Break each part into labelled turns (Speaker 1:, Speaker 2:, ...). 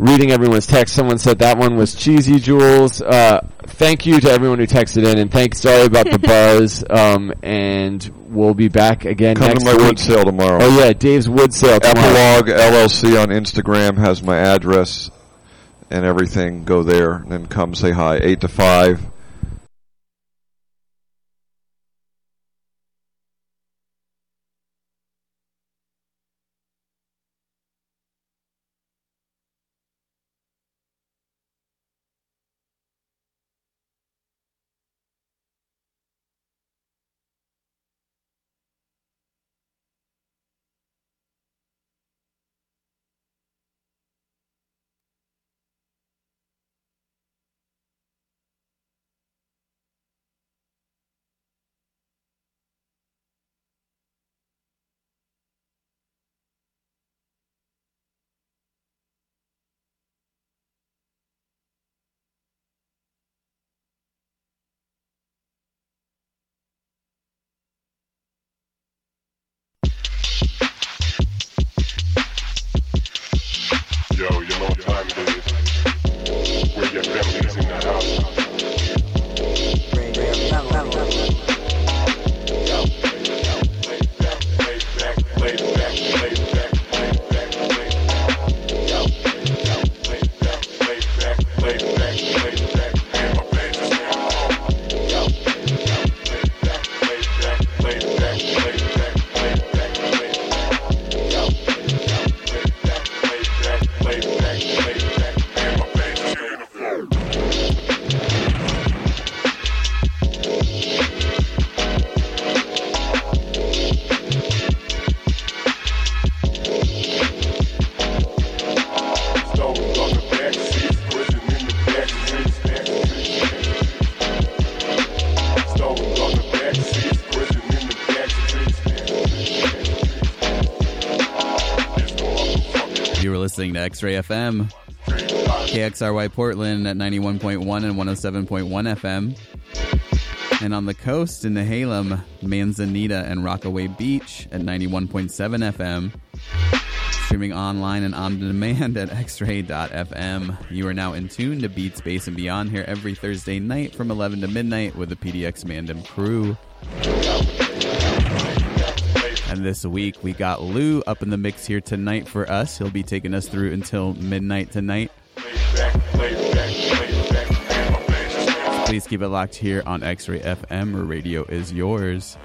Speaker 1: reading everyone's text. Someone said that one was cheesy, Jules. Uh, thank you to everyone who texted in, and thanks, sorry about the buzz. Um, and we'll be back again
Speaker 2: Come
Speaker 1: next
Speaker 2: to my
Speaker 1: week.
Speaker 2: wood sale tomorrow.
Speaker 1: Oh yeah, Dave's wood sale tomorrow.
Speaker 2: Epilogue LLC on Instagram has my address and everything. Go there and then come say hi. Eight to five.
Speaker 3: Listening to X Ray FM, KXRY Portland at 91.1 and 107.1 FM. And on the coast in Nehalem, Manzanita and Rockaway Beach at 91.7 FM. Streaming online and on demand at xray.fm. You are now in tune to Beats Bass and Beyond here every Thursday night from 11 to midnight with the PDX Mandem crew. And this week we got Lu up in the mix here tonight for us. He'll be taking us through until midnight tonight. Please keep it locked here on X Ray FM radio is yours.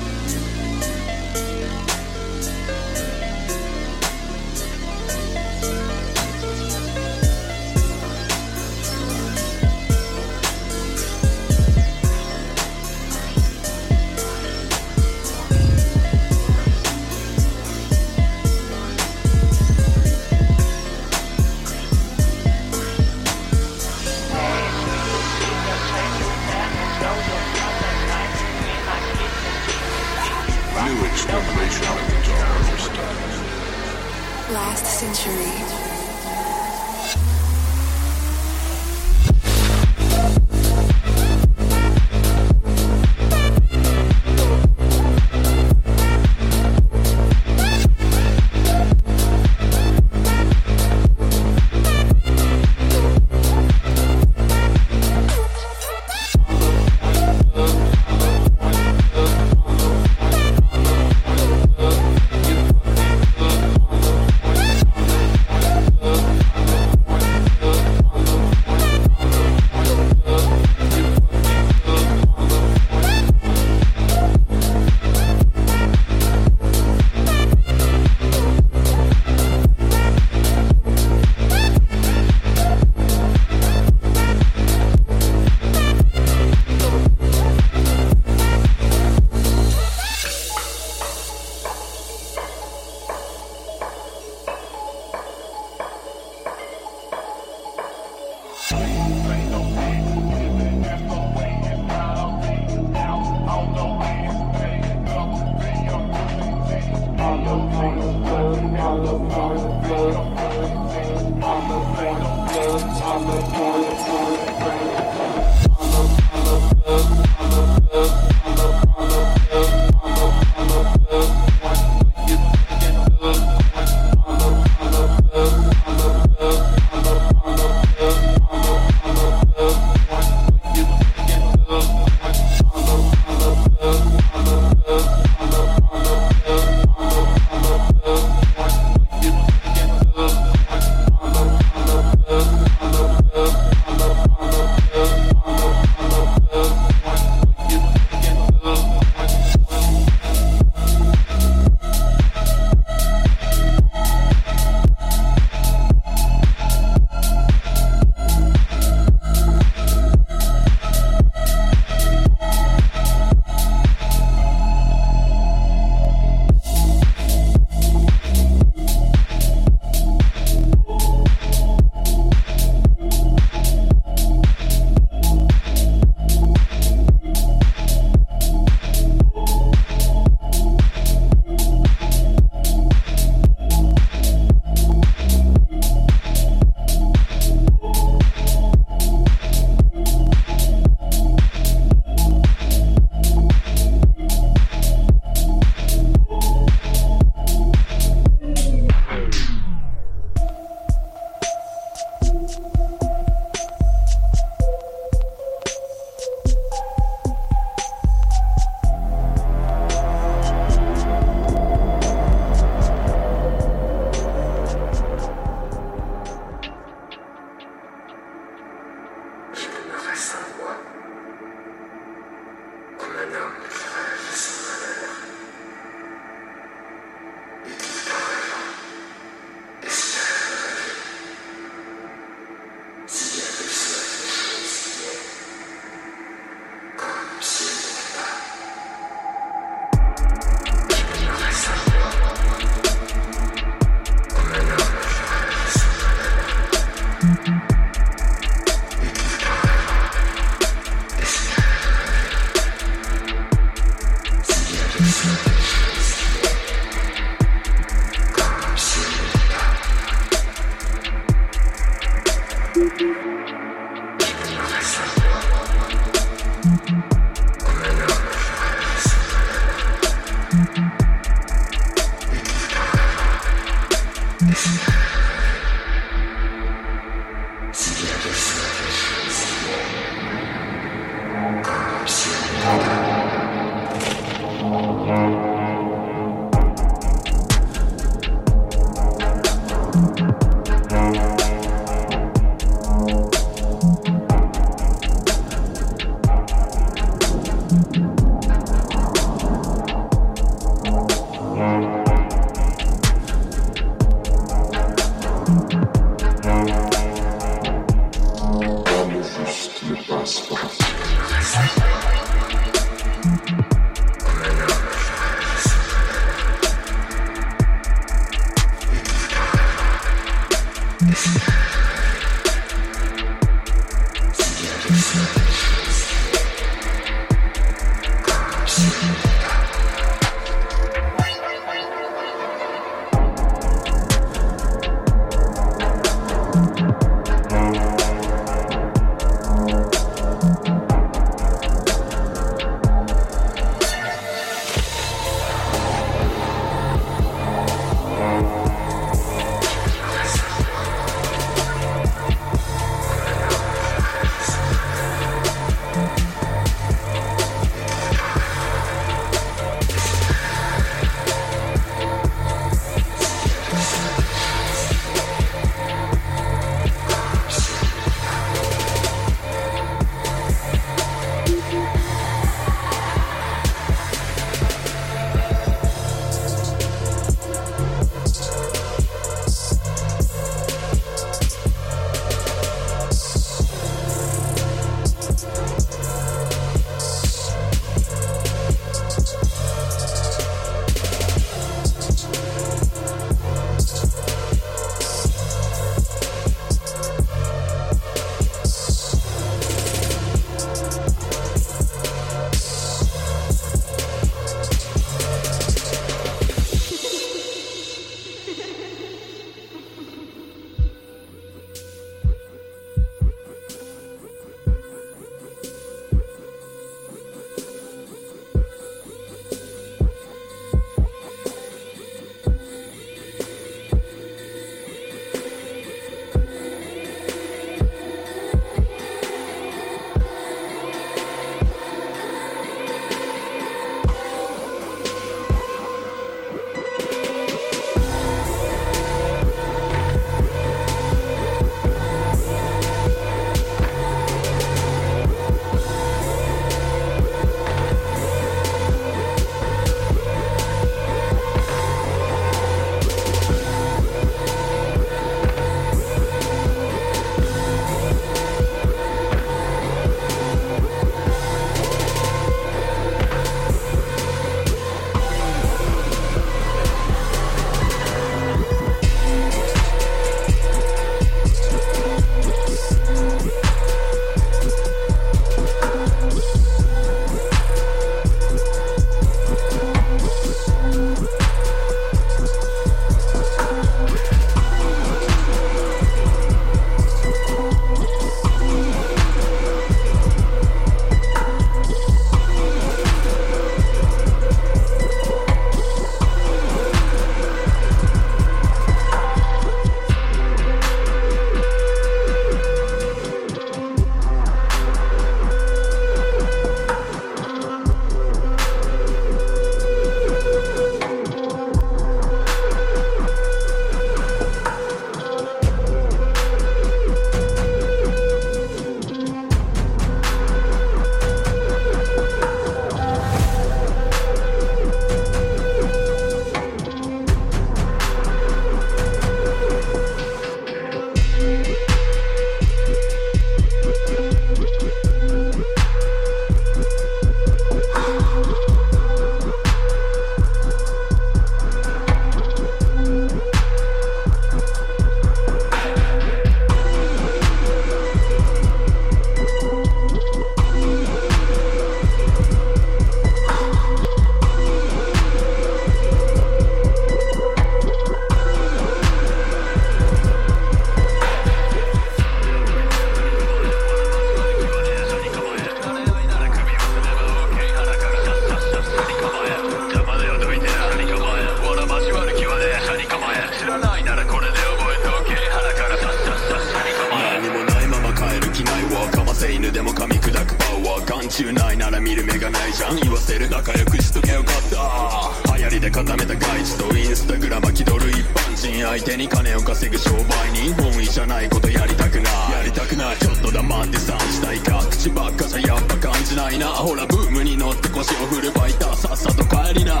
Speaker 4: 眼中ないなら見る目がないじゃん。言わせる仲良くしとけよかった。流行りで固めた外地とインスタグラマ気取る一般人相手に金を稼ぐ商売人本意じゃないことやりたくない。やりたくない。ちょっと黙ってさしたいか。口ばっかじゃやっぱ感じないな。ほらブームに乗って腰を振るファイターさっさと帰りな。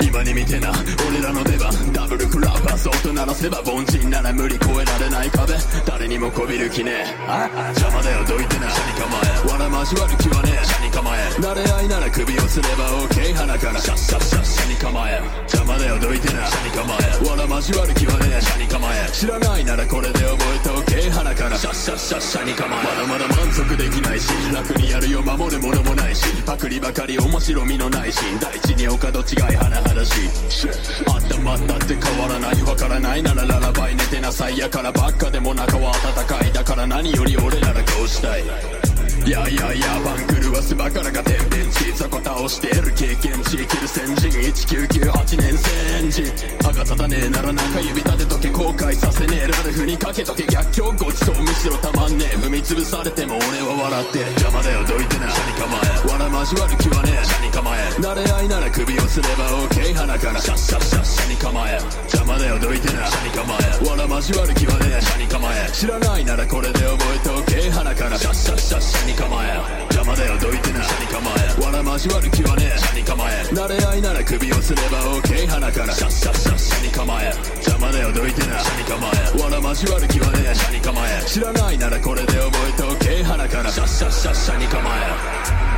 Speaker 4: 今に見てな。俺らの出番。ダブルクラブパス音鳴らせば。凡人なら無理越えられない壁。誰にもこびる気ねえ。邪魔だよどいてな。シャニ構えわら交わる気はねえ。シャニ構え慣れ合いなら首をすれば OK 鼻からシャッシャッシャッ。シャニ構え邪魔だよどいてな。シャニ構えわら交わる気はねえシャニ構え知らないならこれで覚えて OK 鼻からシャッシャッシャッシャニ構えまだまだ満足できないし楽にやるよ守るものもないしパクリばかり面白みのないし大地に丘と違い甚だしいあったまったって変わらないわからないならララバイ寝てなさいやからばっかでも中は温かいだから何より俺ならこうしたい。いやいやいや番狂わすばからが天変地雑魚倒してる経験値生きる先人1998年先人歯が立たねえなら中指立てとけ後悔させねえラルフにかけとけ逆境ごちそうむしろたまんねえ踏み潰されても俺は笑って邪魔だよどいてなシャニ構えわら交わる気はねえシャニ構え慣れ合いなら首をすれば OK 鼻からシャッシャッシャッシャニ構え邪魔だよどいてなシャニ構えわら交わる気はねえシャニ構え知らないならこれで覚えて OK 鼻からシャッシャッシャッシャニ構え構え。邪魔だよどいてな。シャニ構え。わら交わる気はねえ。シャニ構え。慣れ合いなら首をすれば OK 鼻から。シャッシャッシャッ。シャニ構え。邪魔だよどいてな。シャニ構え。わら交わる気はねえ。シャニ構え。知らないならこれで覚えて OK 鼻から。シャッシャッシャッ。シャニ構え。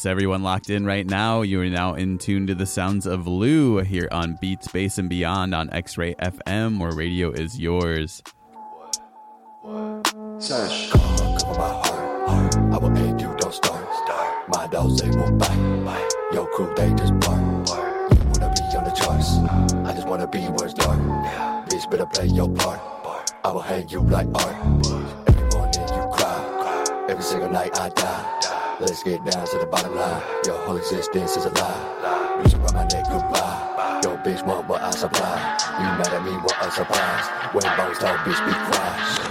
Speaker 3: Out everyone locked in right now. You are now in tune to the sounds of Lu here on Beats, Bass, and Beyond on X Ray FM, where radio is yours.
Speaker 5: Search. Come on, come on, my heart, heart. I will aid you, don't start. Start. My dogs, they will bite. bite. Your crew, they just bark. bark. You wanna be on the charts. Uh. I just wanna be where it's dark. Yeah. Bitch, better play your part. part. I will hang you like art. Every morning you cry. Every single night I die. Let's get down to the bottom line. Your whole existence is a lie. Reach around my neck, goodbye. Your bitch want what I supply. You mad at me, what a surprise. When bones talk, bitch, be quiet.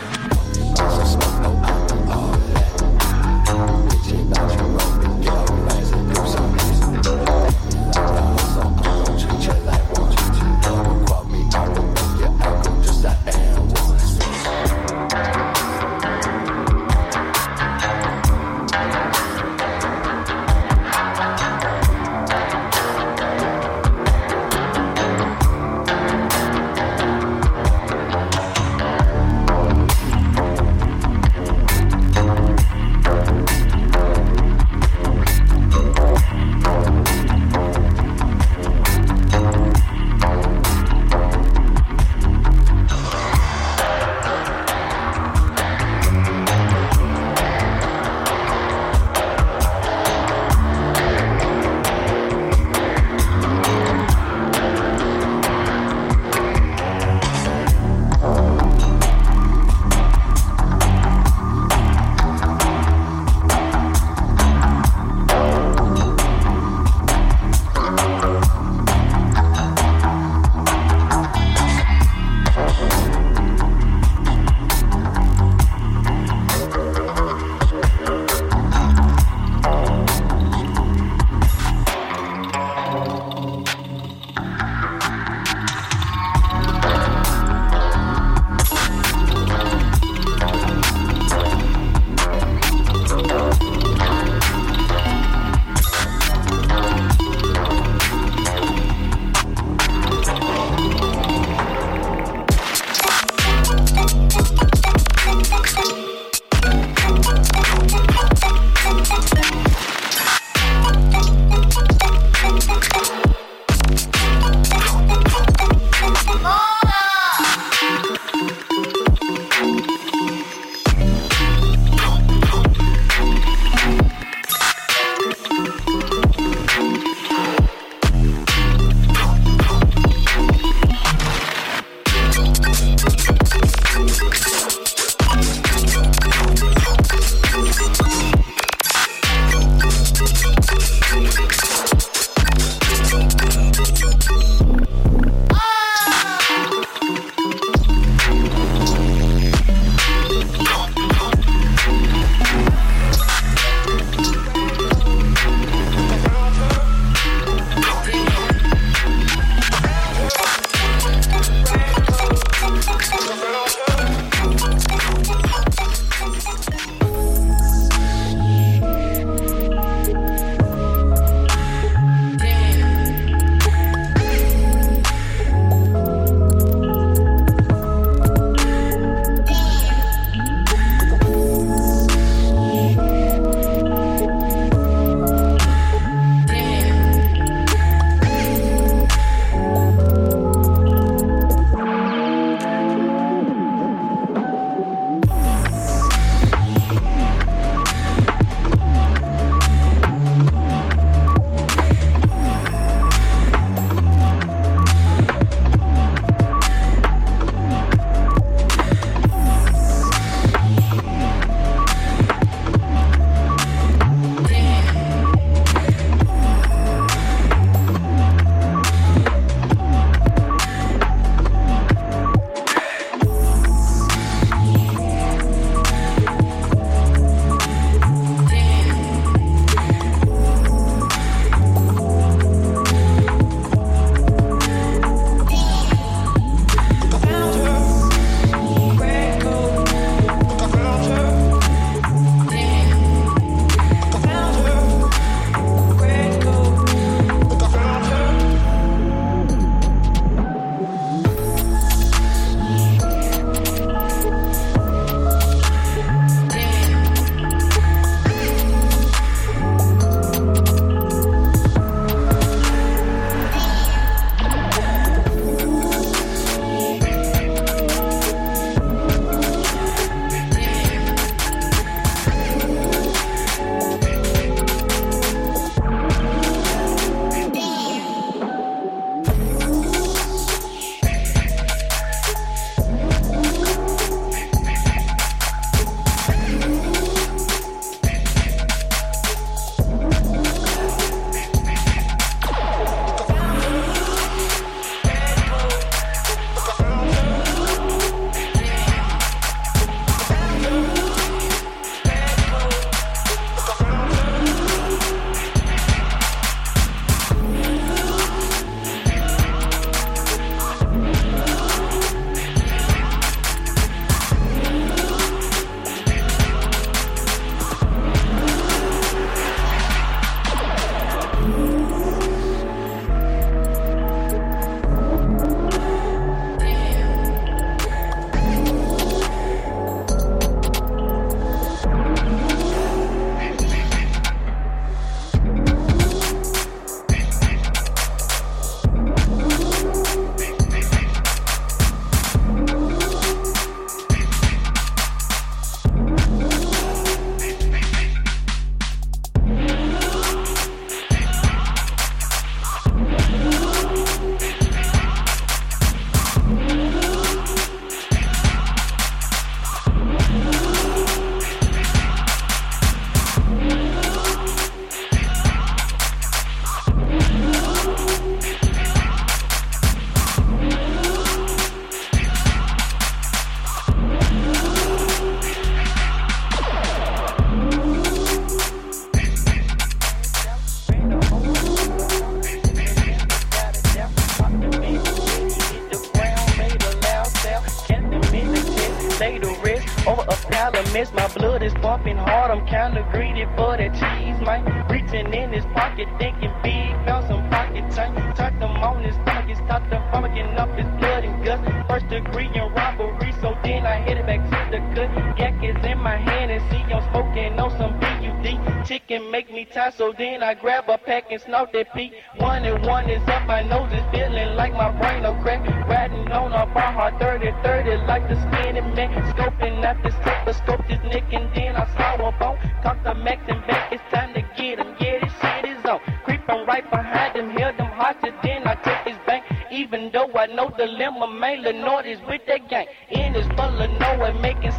Speaker 5: so
Speaker 6: then I grab a pack and snort that peak. One and one is up, my nose is feeling like my brain will crack. Riding on a bar hard 30 30 like the skinny man. Scoping at this tip, scope this nick and then I slow up bone. Cock the max and back, it's time to get him. Yeah, this shit is on. Creeping right behind him, held him hostage, then I took his bank. Even though I know the lima man, Lenore is with that gang. In his full of nowhere, making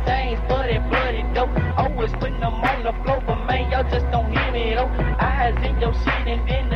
Speaker 6: in your seat and in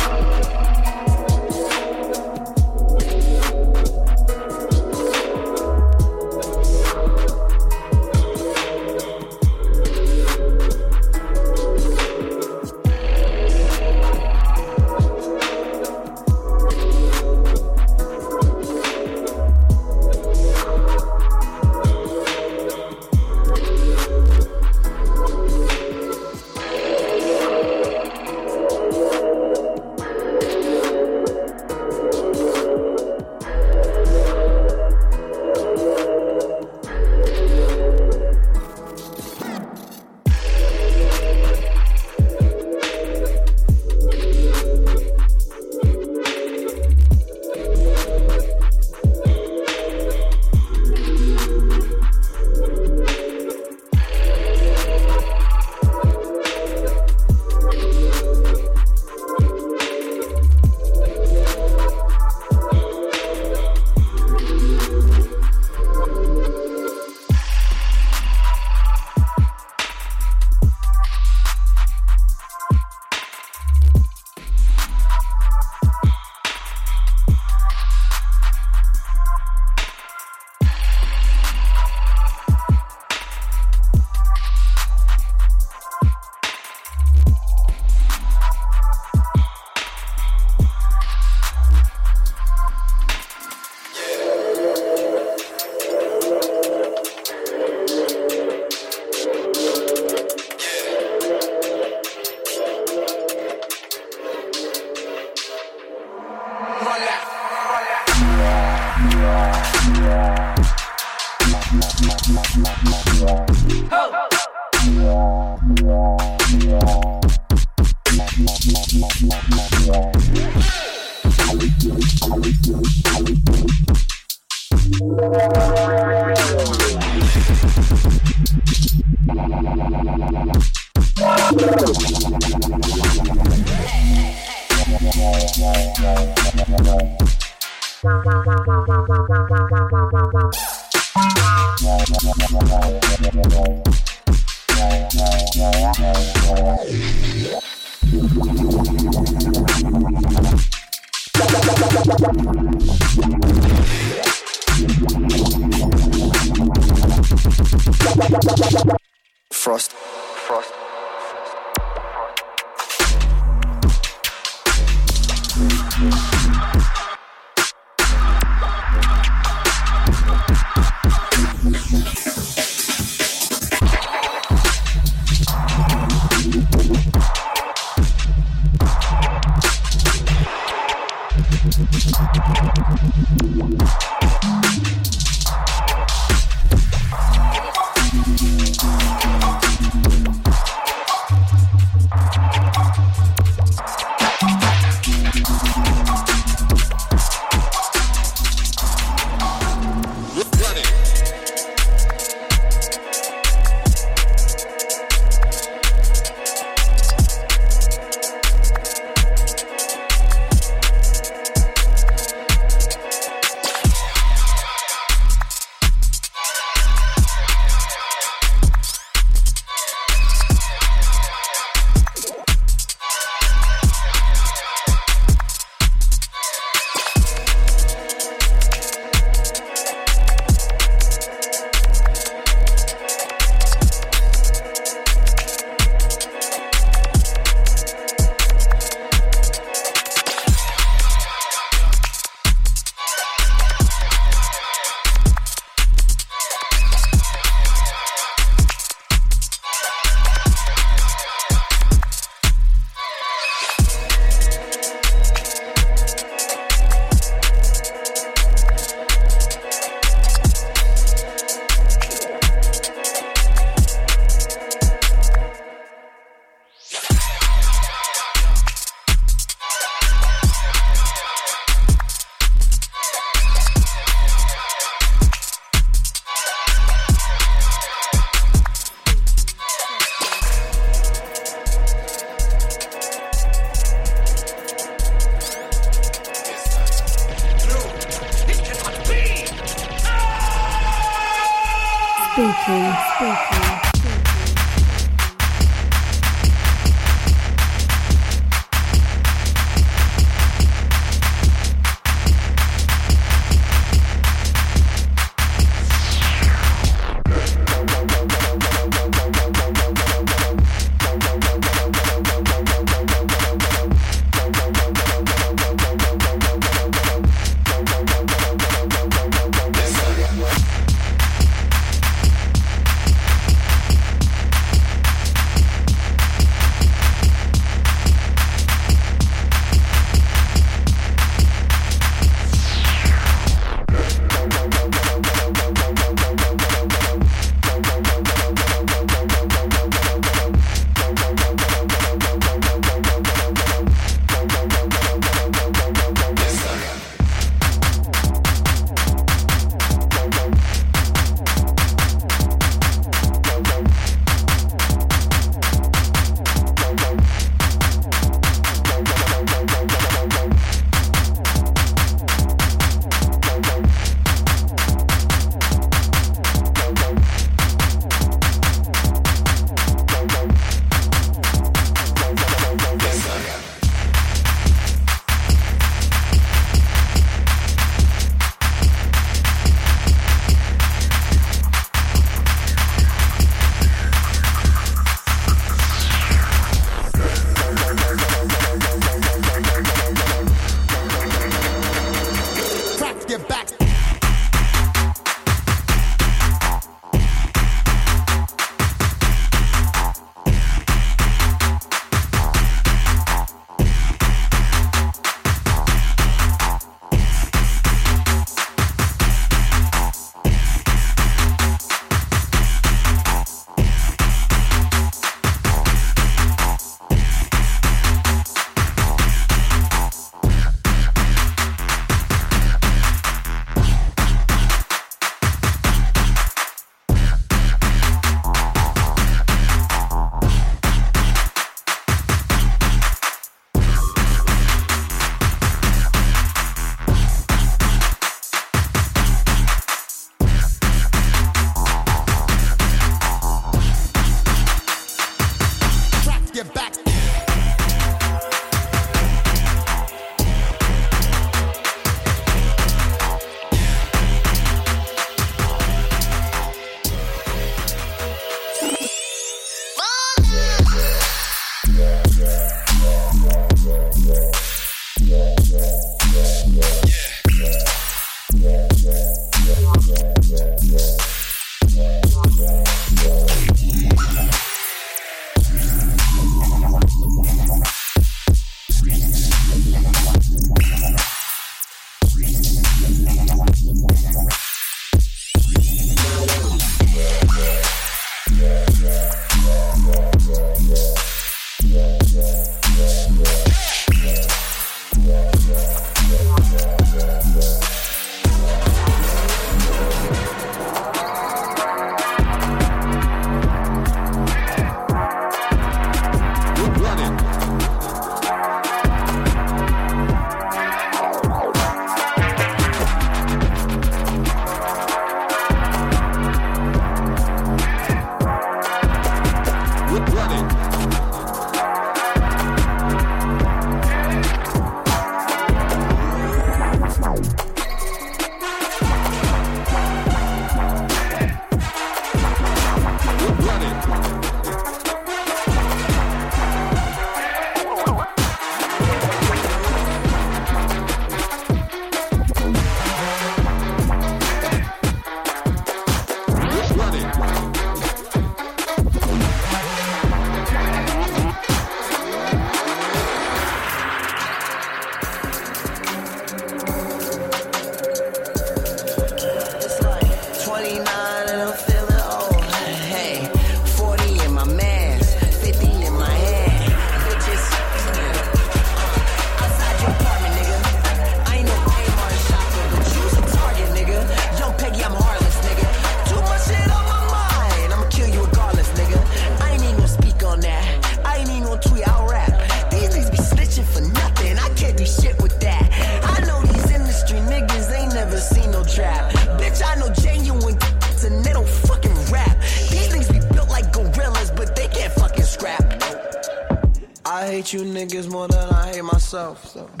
Speaker 7: myself. So.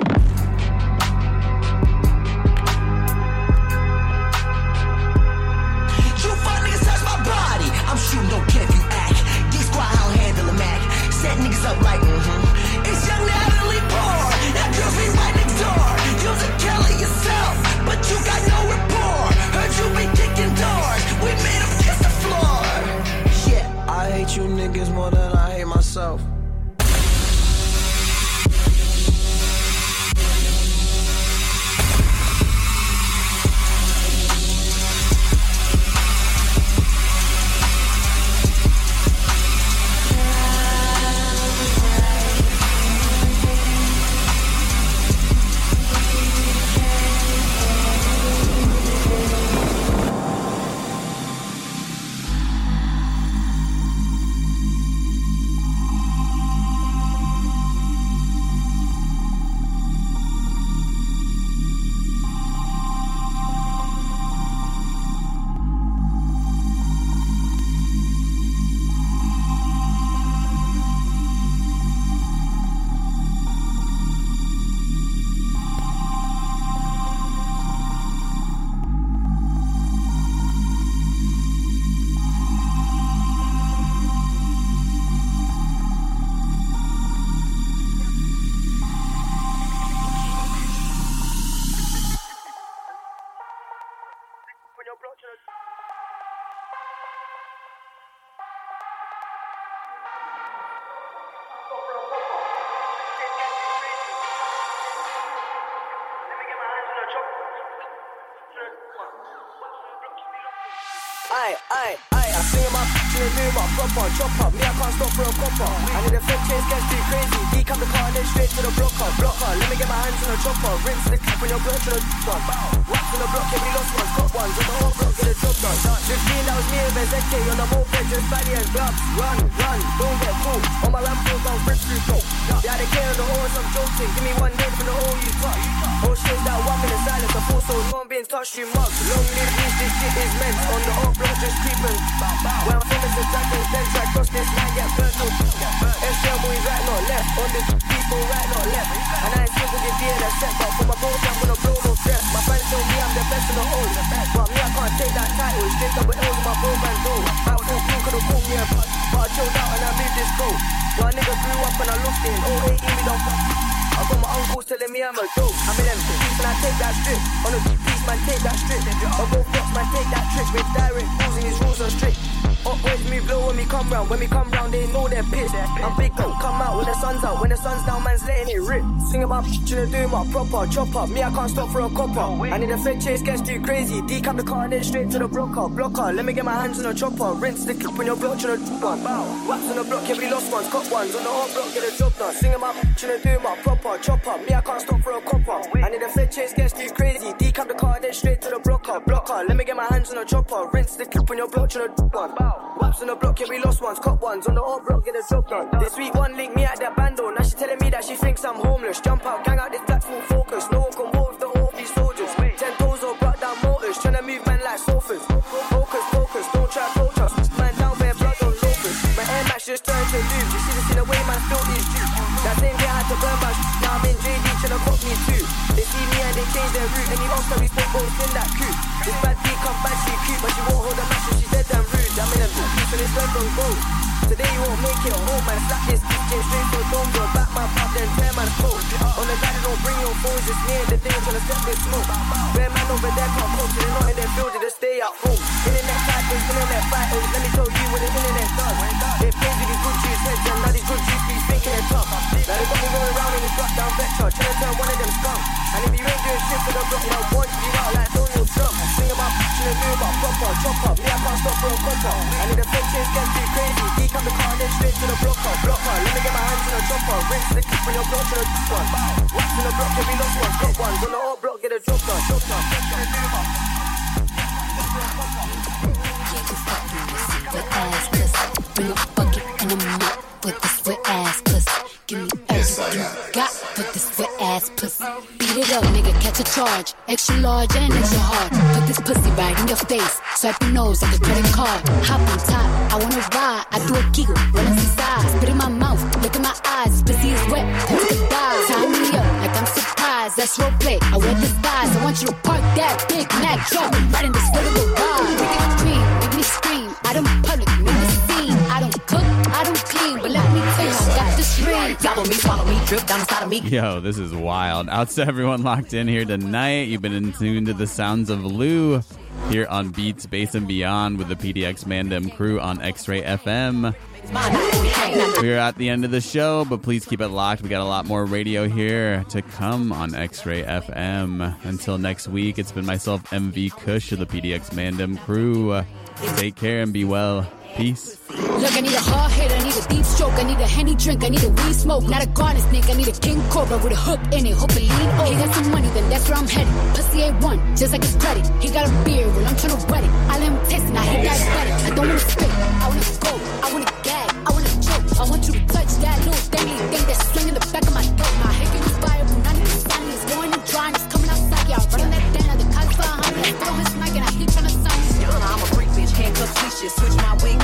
Speaker 8: Aye, aye. I see my picture and do my proper chop. Me, I can't stop for a copper. I need a flip chase, gets too crazy. Up the car and then straight to the blocker. Blocker, let me get my hands on the chopper. Rinse the cap on your blood to the done. Wax on the block, yeah, we lost ones, got ones. On the whole block, get the job done. 15, that was me and ZK on the moped, just baddie and gloves. Run, run, don't get caught. On my ramp, down, brick through go. Yeah, they care on the horse, I'm joking. Give me one name from the whole you touch. Oh, whole shit's that one minute silence. Full soul, no one being touchstream mugs. Long live these, this shit is meant. On the old block, just creeping. Where I'm from is a then try cross this line, get burnt. No, SL boys right, not left. On the people right, not left. And I ain't single, give you that set. But for my bros, I'm gonna blow no stress. My friends know me, I'm the best in the old. But me, I can't take that title. Straight up with L's in my bro band though. Back for cool, could've called me a but, but I chilled out and I moved this cold. Yo, a nigga grew up and I lost it. Oh, hey, me don't fuck. I got my uncles telling me I'm a dope. I'm them streets and I take that strip. On the beats, man, take that strip. I go come round. When we come round, they know they're pissed. I'm big though, come out when the sun's out. When the sun's down, man's letting it rip. Sing about trying to do my proper chop up. Me, I can't stop for a copper. I need a fed chase, gets too crazy. Decap the car and then straight to the blocker. Blocker, let me get my hands on the chopper. Rinse the clip when you're block, to drop one. Waps on the block, yeah, we lost ones, cut ones. On the hot block, get a job done. Sing about trying to do my proper chop up. Me, I can't stop for a copper. I need a fed chase, gets too crazy. Decap the car, then straight to the blocker. Blocker, let me get my hands on the chopper. Rinse the clip when you're block, to drop one. Waps on the block, yeah, we lost ones, cut ones. On the hot block, get a job done. This week, one link me at that bando. Now she telling me that she thinks I'm homeless. Jump out, gang out this black full focus. No one can walk with the all these soldiers. Ten toes all brought down motors. to move men like sofas. Focus, focus, don't try to approach us. Man down bare blood on loafers. My air match just turned to lose. You see have seen the way man spilled these juice. That same day I had to burn my sh- Now I'm in JD tryna cop me too. They see me and they change their route. Any officer we spoke both in that coupe. This bad beat come back, she cute, but she won't hold a match, them beats and it's. Today you won't make it home, man. Slap this bitch, get straight for dome, bro. Back my pop, then tear man's coat. On the that don't bring your phones, just near the thing, tryna step this smoke. Bear man over there can't so they're not in their field, they stay at home. Internet typers, internet fighters, let me tell you what the internet does. They play with these juice heads, and now these good juice beats thinking they're tough. Now they got me going around in this drop down vector, tryna turn one of them scum. And if you ain't doing shit for the block, know, want you out like Donald Trump. Sing about tryna do about proper, chop up. Me, I can't stop for a copper. I need a fake chase, get too crazy. The car, then straight to the blocker, uh, blocker. Uh. Let me get my hands on the chopper. Rinse the clip when you're block to the one. Wax in the block, yeah, we lost one, got ones. On the hot block, get a drop drop
Speaker 9: ass pussy. Bring a bucket and a mop with pussy. Give me everything you got with this wet ass pussy. Beat it up, nigga, catch a charge. Extra large and extra hard. Put this pussy right in your face. Swipe your nose like a credit card. Hop on top, I wanna ride. I do a giggle, run inside. Spit in my mouth, look in my eyes. Pussy is wet, come to die. Tie me up like I'm surprised. That's role play. I wear disguise. I want you to park that Big Mac truck right in this little ride.
Speaker 10: Drip down inside of me.
Speaker 3: Yo, this is wild. Out to everyone locked in here tonight. You've been in tune to the sounds of Lu here on Beats, Bass, and Beyond with the PDX Mandem crew on X Ray FM. We're at the end of the show, but please keep it locked. We got a lot more radio here to come on X Ray FM. Until next week, it's been myself, MV Kush of the PDX Mandem crew. Take care and be well. Peace.
Speaker 9: Look, I need a hard hit, I need a deep stroke, I need a handy drink, I need a weed smoke. Not a garden snake, I need a king cobra with a hook in it. Hope it lean over. He got some money, then that's where I'm headed. Pussy A1, just like his credit. He got a beer, when I'm trying to wet it. I let him taste it, now he diabetic. I don't wanna spit, I wanna go, I wanna gag, I wanna choke. I want you to touch that little dangly thing that's swinging the back of my throat. My head can be fire, but none of it's funny. It's going and it's coming outside, y'all. Running that down, the cops behind me. I throw his mic, and I keep trying to sign.
Speaker 10: I'm a freak bitch, handcuffs, leashes, switch my wig.